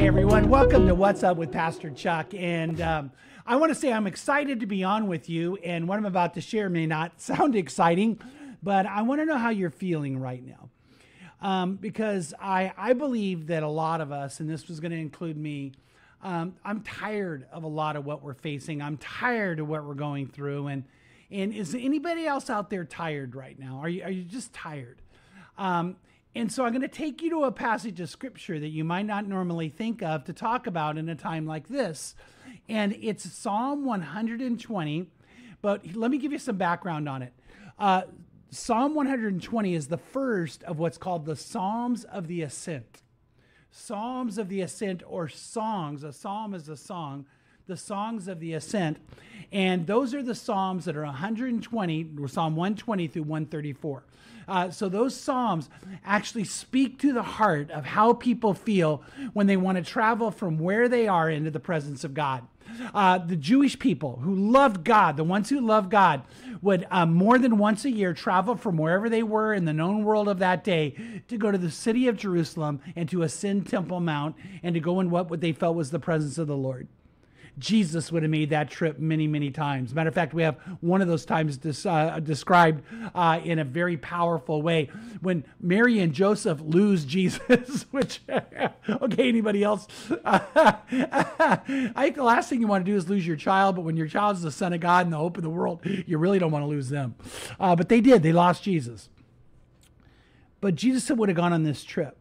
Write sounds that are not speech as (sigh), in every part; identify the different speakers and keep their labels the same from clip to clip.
Speaker 1: Hey everyone, welcome to What's Up with Pastor Chuck. And um, I want to say I'm excited to be on with you. And what I'm about to share may not (laughs) sound exciting, but I want to know how you're feeling right now. Um, because I, I believe that a lot of us, and this was going to include me, um, I'm tired of a lot of what we're facing. I'm tired of what we're going through. And, and is anybody else out there tired right now? Are you, are you just tired? Um, and so I'm going to take you to a passage of scripture that you might not normally think of to talk about in a time like this. And it's Psalm 120. But let me give you some background on it. Uh, Psalm 120 is the first of what's called the Psalms of the Ascent. Psalms of the Ascent or songs. A psalm is a song. The songs of the ascent. And those are the Psalms that are 120, Psalm 120 through 134. Uh, so those Psalms actually speak to the heart of how people feel when they want to travel from where they are into the presence of God. Uh, the Jewish people who loved God, the ones who loved God, would uh, more than once a year travel from wherever they were in the known world of that day to go to the city of Jerusalem and to ascend Temple Mount and to go in what, what they felt was the presence of the Lord. Jesus would have made that trip many, many times. Matter of fact, we have one of those times uh, described uh, in a very powerful way when Mary and Joseph lose (laughs) Jesus. Which, (laughs) okay, anybody else? (laughs) I think the last thing you want to do is lose your child, but when your child is the Son of God and the hope of the world, you really don't want to lose them. Uh, but they did; they lost Jesus. But Jesus would have gone on this trip.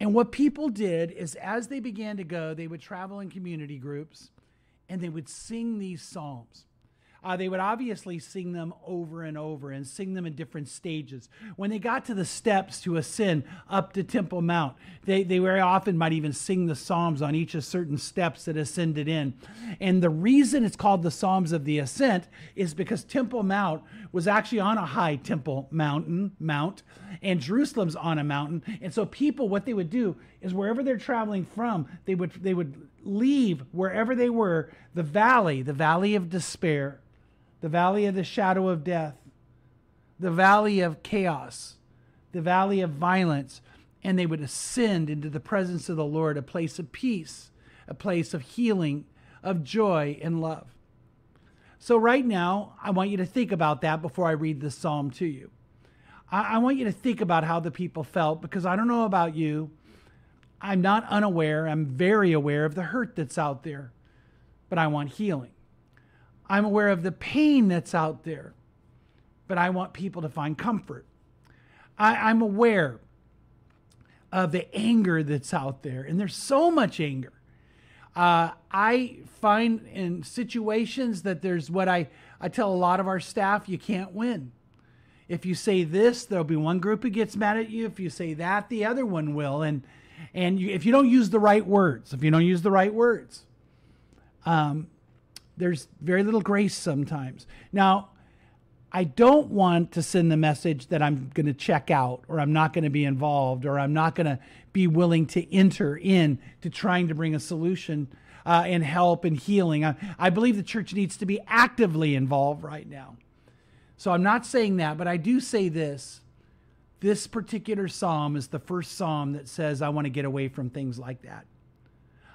Speaker 1: And what people did is, as they began to go, they would travel in community groups and they would sing these psalms. Uh, they would obviously sing them over and over and sing them in different stages. When they got to the steps to ascend up to Temple Mount, they, they very often might even sing the Psalms on each of certain steps that ascended in. And the reason it's called the Psalms of the Ascent is because Temple Mount was actually on a high temple mountain, mount, and Jerusalem's on a mountain. And so people, what they would do is wherever they're traveling from, they would they would leave wherever they were, the valley, the valley of despair, the valley of the shadow of death, the valley of chaos, the valley of violence, and they would ascend into the presence of the Lord, a place of peace, a place of healing, of joy and love. So, right now, I want you to think about that before I read this psalm to you. I, I want you to think about how the people felt because I don't know about you. I'm not unaware, I'm very aware of the hurt that's out there, but I want healing. I'm aware of the pain that's out there, but I want people to find comfort. I, am aware of the anger that's out there, and there's so much anger. Uh, I find in situations that there's what I, I tell a lot of our staff you can't win. If you say this, there'll be one group who gets mad at you. If you say that, the other one will. And, and you, if you don't use the right words, if you don't use the right words, um, there's very little grace sometimes. Now, I don't want to send the message that I'm going to check out or I'm not going to be involved or I'm not going to be willing to enter in to trying to bring a solution uh, and help and healing. I, I believe the church needs to be actively involved right now. So I'm not saying that, but I do say this. This particular psalm is the first psalm that says, I want to get away from things like that.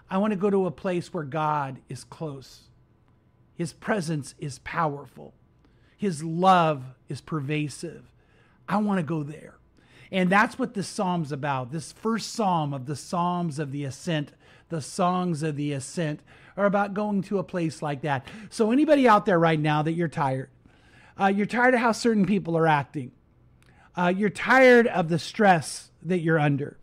Speaker 1: I want to go to a place where God is close. His presence is powerful. His love is pervasive. I want to go there. And that's what this psalm's about. This first psalm of the Psalms of the Ascent, the songs of the ascent, are about going to a place like that. So, anybody out there right now that you're tired, uh, you're tired of how certain people are acting, uh, you're tired of the stress that you're under,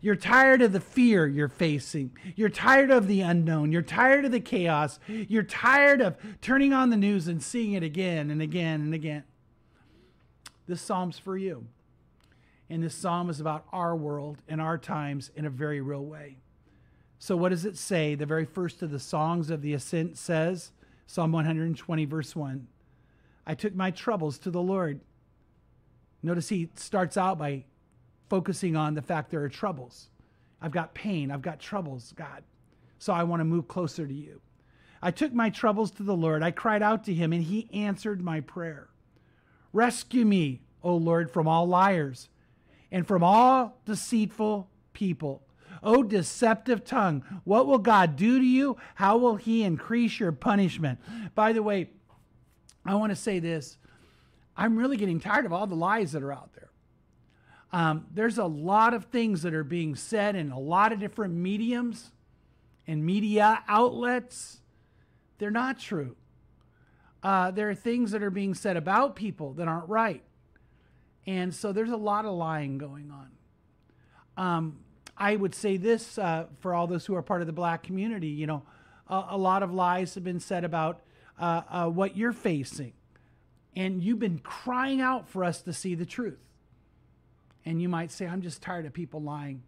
Speaker 1: you're tired of the fear you're facing. You're tired of the unknown. You're tired of the chaos. You're tired of turning on the news and seeing it again and again and again. This psalm's for you. And this psalm is about our world and our times in a very real way. So, what does it say? The very first of the songs of the ascent says, Psalm 120, verse 1 I took my troubles to the Lord. Notice he starts out by focusing on the fact there are troubles. I've got pain. I've got troubles, God. So I want to move closer to you. I took my troubles to the Lord. I cried out to him, and he answered my prayer. Rescue me, O Lord, from all liars and from all deceitful people. O deceptive tongue, what will God do to you? How will he increase your punishment? By the way, I want to say this. I'm really getting tired of all the lies that are out there. Um, there's a lot of things that are being said in a lot of different mediums and media outlets. They're not true. Uh, there are things that are being said about people that aren't right. And so there's a lot of lying going on. Um, I would say this uh, for all those who are part of the black community you know, a, a lot of lies have been said about uh, uh, what you're facing. And you've been crying out for us to see the truth. And you might say, I'm just tired of people lying.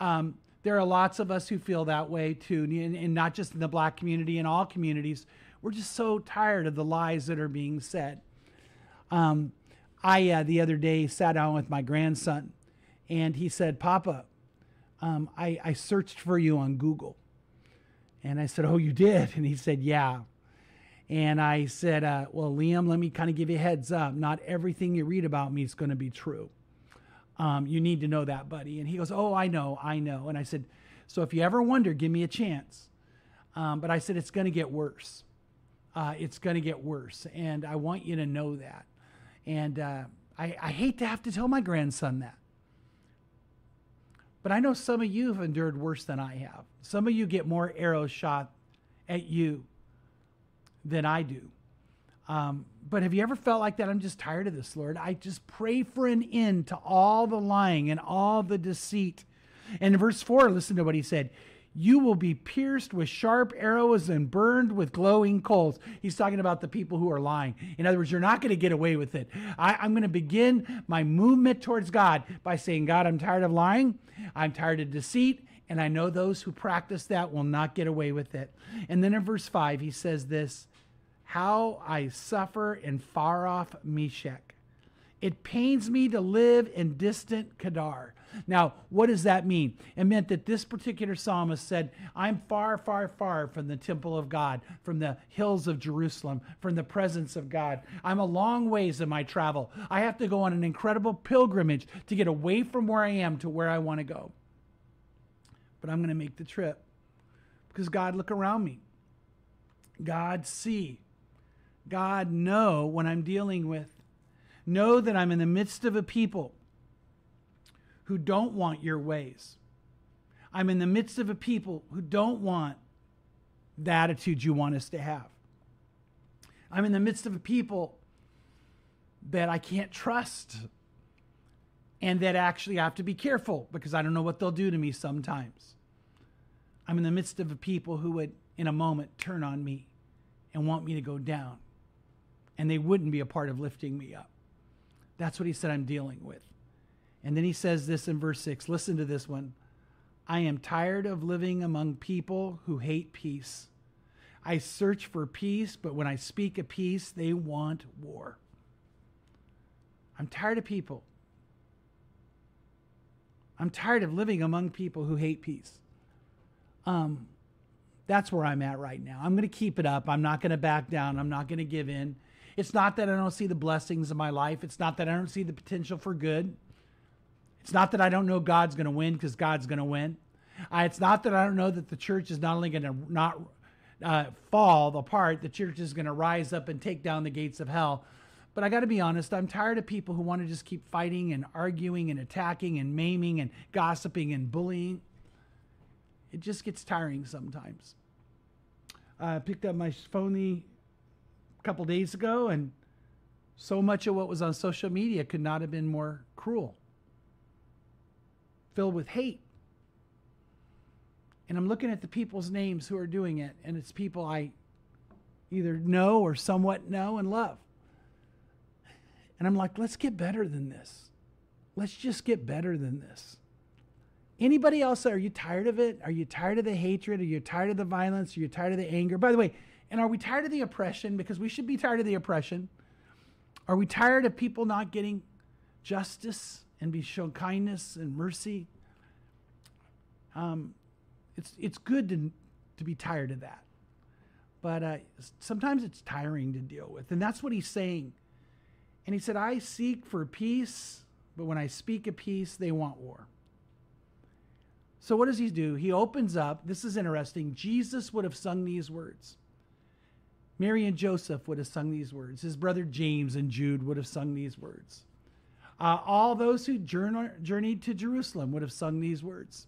Speaker 1: Um, there are lots of us who feel that way too, and, and not just in the black community, in all communities. We're just so tired of the lies that are being said. Um, I, uh, the other day, sat down with my grandson, and he said, Papa, um, I, I searched for you on Google. And I said, Oh, you did? And he said, Yeah. And I said, uh, Well, Liam, let me kind of give you a heads up. Not everything you read about me is going to be true. Um, you need to know that, buddy. And he goes, Oh, I know, I know. And I said, So if you ever wonder, give me a chance. Um, but I said, It's going to get worse uh, it's going to get worse. And I want you to know that. And uh, I, I hate to have to tell my grandson that. But I know some of you have endured worse than I have. Some of you get more arrows shot at you than I do. Um, but have you ever felt like that? I'm just tired of this, Lord. I just pray for an end to all the lying and all the deceit. And in verse 4, listen to what he said you will be pierced with sharp arrows and burned with glowing coals. He's talking about the people who are lying. In other words, you're not going to get away with it. I, am going to begin my movement towards God by saying, God, I'm tired of lying. I'm tired of deceit. And I know those who practice that will not get away with it. And then in verse 5, he says this How I suffer in far off Meshech. It pains me to live in distant Kedar. Now, what does that mean? It meant that this particular psalmist said, I'm far, far, far from the temple of God, from the hills of Jerusalem, from the presence of God. I'm a long ways in my travel. I have to go on an incredible pilgrimage to get away from where I am to where I want to go. But I'm going to make the trip because God, look around me. God, see. God, know what I'm dealing with. Know that I'm in the midst of a people who don't want your ways. I'm in the midst of a people who don't want the attitude you want us to have. I'm in the midst of a people that I can't trust and that actually I have to be careful because I don't know what they'll do to me sometimes. I'm in the midst of people who would, in a moment, turn on me and want me to go down. And they wouldn't be a part of lifting me up. That's what he said I'm dealing with. And then he says this in verse 6. Listen to this one. I am tired of living among people who hate peace. I search for peace, but when I speak of peace, they want war. I'm tired of people. I'm tired of living among people who hate peace. Um, that's where I'm at right now. I'm going to keep it up. I'm not going to back down. I'm not going to give in. It's not that I don't see the blessings of my life. It's not that I don't see the potential for good. It's not that I don't know God's going to win because God's going to win. Uh, it's not that I don't know that the church is not only going to not uh, fall apart, the church is going to rise up and take down the gates of hell. But I got to be honest, I'm tired of people who want to just keep fighting and arguing and attacking and maiming and gossiping and bullying. It just gets tiring sometimes. Uh, I picked up my phone a couple days ago, and so much of what was on social media could not have been more cruel filled with hate. And I'm looking at the people's names who are doing it, and it's people I either know or somewhat know and love. And I'm like, let's get better than this. Let's just get better than this. Anybody else, are you tired of it? Are you tired of the hatred? Are you tired of the violence? Are you tired of the anger? By the way, and are we tired of the oppression? Because we should be tired of the oppression. Are we tired of people not getting justice? and be shown kindness and mercy. Um, it's it's good to to be tired of that, but uh, sometimes it's tiring to deal with, and that's what he's saying. And he said, "I seek for peace, but when I speak of peace, they want war." So, what does he do? He opens up. This is interesting. Jesus would have sung these words. Mary and Joseph would have sung these words. His brother James and Jude would have sung these words. Uh, all those who journeyed to Jerusalem would have sung these words.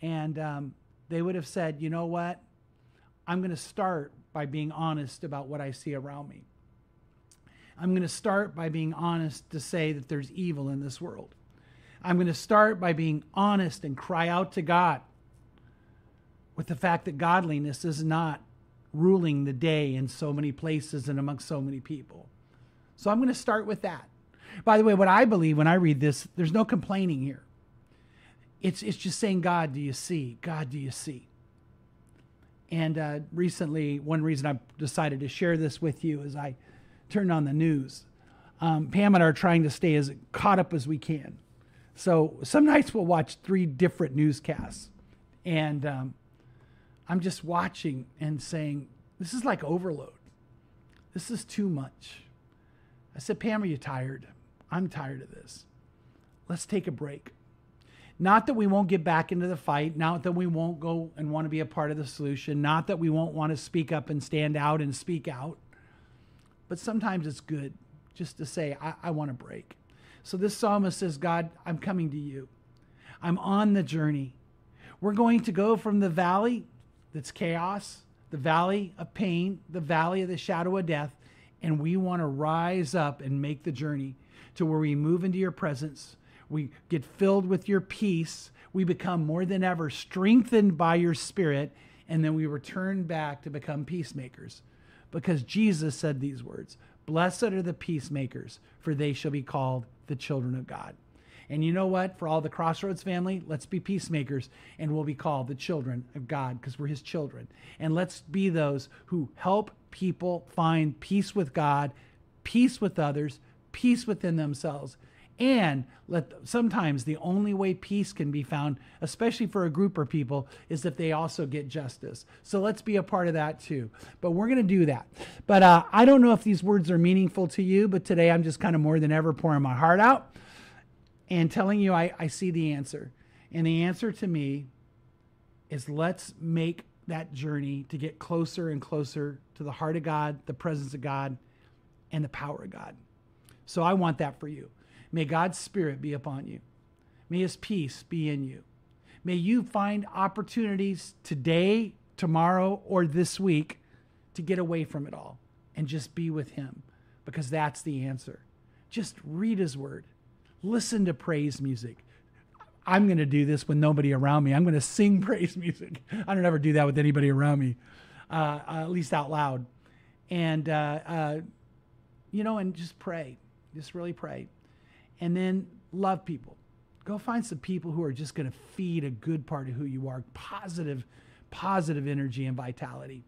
Speaker 1: And um, they would have said, you know what? I'm going to start by being honest about what I see around me. I'm going to start by being honest to say that there's evil in this world. I'm going to start by being honest and cry out to God with the fact that godliness is not ruling the day in so many places and among so many people. So I'm going to start with that. By the way, what I believe when I read this, there's no complaining here. It's, it's just saying, God, do you see? God, do you see? And uh, recently, one reason I decided to share this with you is I turned on the news. Um, Pam and I are trying to stay as caught up as we can. So some nights we'll watch three different newscasts. And um, I'm just watching and saying, this is like overload. This is too much. I said, Pam, are you tired? I'm tired of this. Let's take a break. Not that we won't get back into the fight, not that we won't go and want to be a part of the solution, not that we won't want to speak up and stand out and speak out, but sometimes it's good just to say, I, I want to break. So this psalmist says, God, I'm coming to you. I'm on the journey. We're going to go from the valley that's chaos, the valley of pain, the valley of the shadow of death, and we want to rise up and make the journey to where we move into your presence. We get filled with your peace. We become more than ever strengthened by your spirit, and then we return back to become peacemakers. Because Jesus said these words Blessed are the peacemakers, for they shall be called the children of God. And you know what? For all the Crossroads family, let's be peacemakers and we'll be called the children of God because we're his children. And let's be those who help people find peace with God, peace with others, peace within themselves. And let sometimes the only way peace can be found, especially for a group of people, is if they also get justice. So let's be a part of that too. But we're going to do that. But uh, I don't know if these words are meaningful to you, but today I'm just kind of more than ever pouring my heart out and telling you I, I see the answer. And the answer to me is let's make that journey to get closer and closer to the heart of God, the presence of God, and the power of God. So I want that for you. May God's Spirit be upon you. May His peace be in you. May you find opportunities today, tomorrow, or this week to get away from it all and just be with Him because that's the answer. Just read His Word, listen to praise music. I'm going to do this with nobody around me. I'm going to sing (laughs) praise music. I don't ever do that with anybody around me, uh, uh, at least out loud. And, uh, uh you know, and just pray. Just really pray. And then love people. Go find some people who are just going to feed a good part of who you are positive, positive energy and vitality.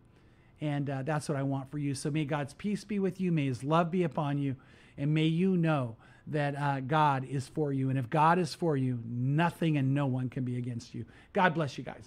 Speaker 1: And uh, that's what I want for you. So may God's peace be with you. May his love be upon you. And may you know that uh, God is for you. And if God is for you, nothing and no one can be against you. God bless you guys.